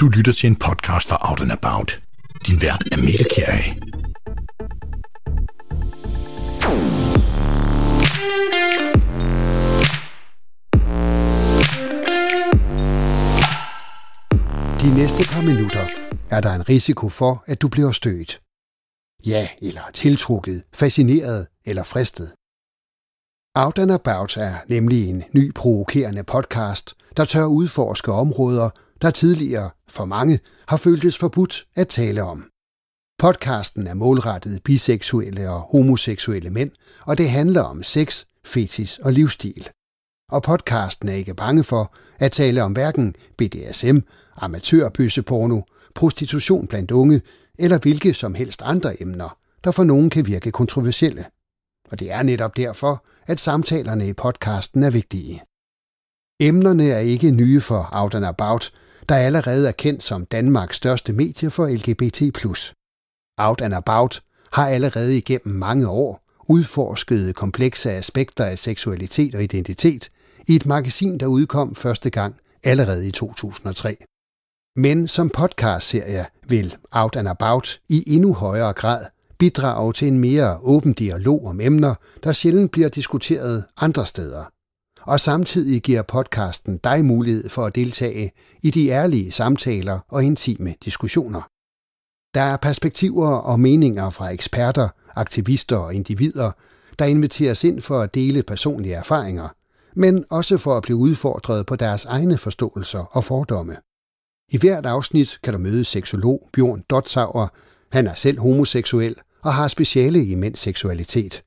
Du lytter til en podcast fra Out and About. Din vært er Mikkel Kjær. De næste par minutter er der en risiko for, at du bliver stødt. Ja, eller tiltrukket, fascineret eller fristet. Out and About er nemlig en ny provokerende podcast, der tør udforske områder, der tidligere for mange har føltes forbudt at tale om. Podcasten er målrettet biseksuelle og homoseksuelle mænd, og det handler om sex, fetis og livsstil. Og podcasten er ikke bange for at tale om hverken BDSM, amatørbøsseporno, prostitution blandt unge eller hvilke som helst andre emner, der for nogen kan virke kontroversielle. Og det er netop derfor, at samtalerne i podcasten er vigtige. Emnerne er ikke nye for Out and About, der allerede er kendt som Danmarks største medie for LGBT+. Out and About har allerede igennem mange år udforsket komplekse aspekter af seksualitet og identitet i et magasin, der udkom første gang allerede i 2003. Men som podcastserie vil Out and About i endnu højere grad bidrage til en mere åben dialog om emner, der sjældent bliver diskuteret andre steder. Og samtidig giver podcasten dig mulighed for at deltage i de ærlige samtaler og intime diskussioner. Der er perspektiver og meninger fra eksperter, aktivister og individer, der inviteres ind for at dele personlige erfaringer, men også for at blive udfordret på deres egne forståelser og fordomme. I hvert afsnit kan du møde seksolog Bjørn Dotsauer. Han er selv homoseksuel og har speciale i mænds seksualitet.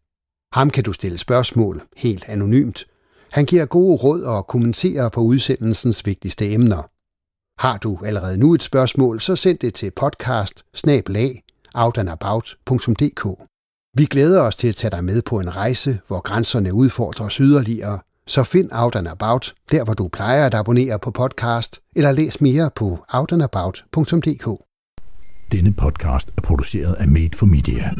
Ham kan du stille spørgsmål helt anonymt. Han giver gode råd og kommenterer på udsendelsens vigtigste emner. Har du allerede nu et spørgsmål, så send det til podcast Vi glæder os til at tage dig med på en rejse, hvor grænserne udfordres yderligere, så find Out and About, der hvor du plejer at abonnere på podcast, eller læs mere på outandabout.dk. Denne podcast er produceret af Made for Media.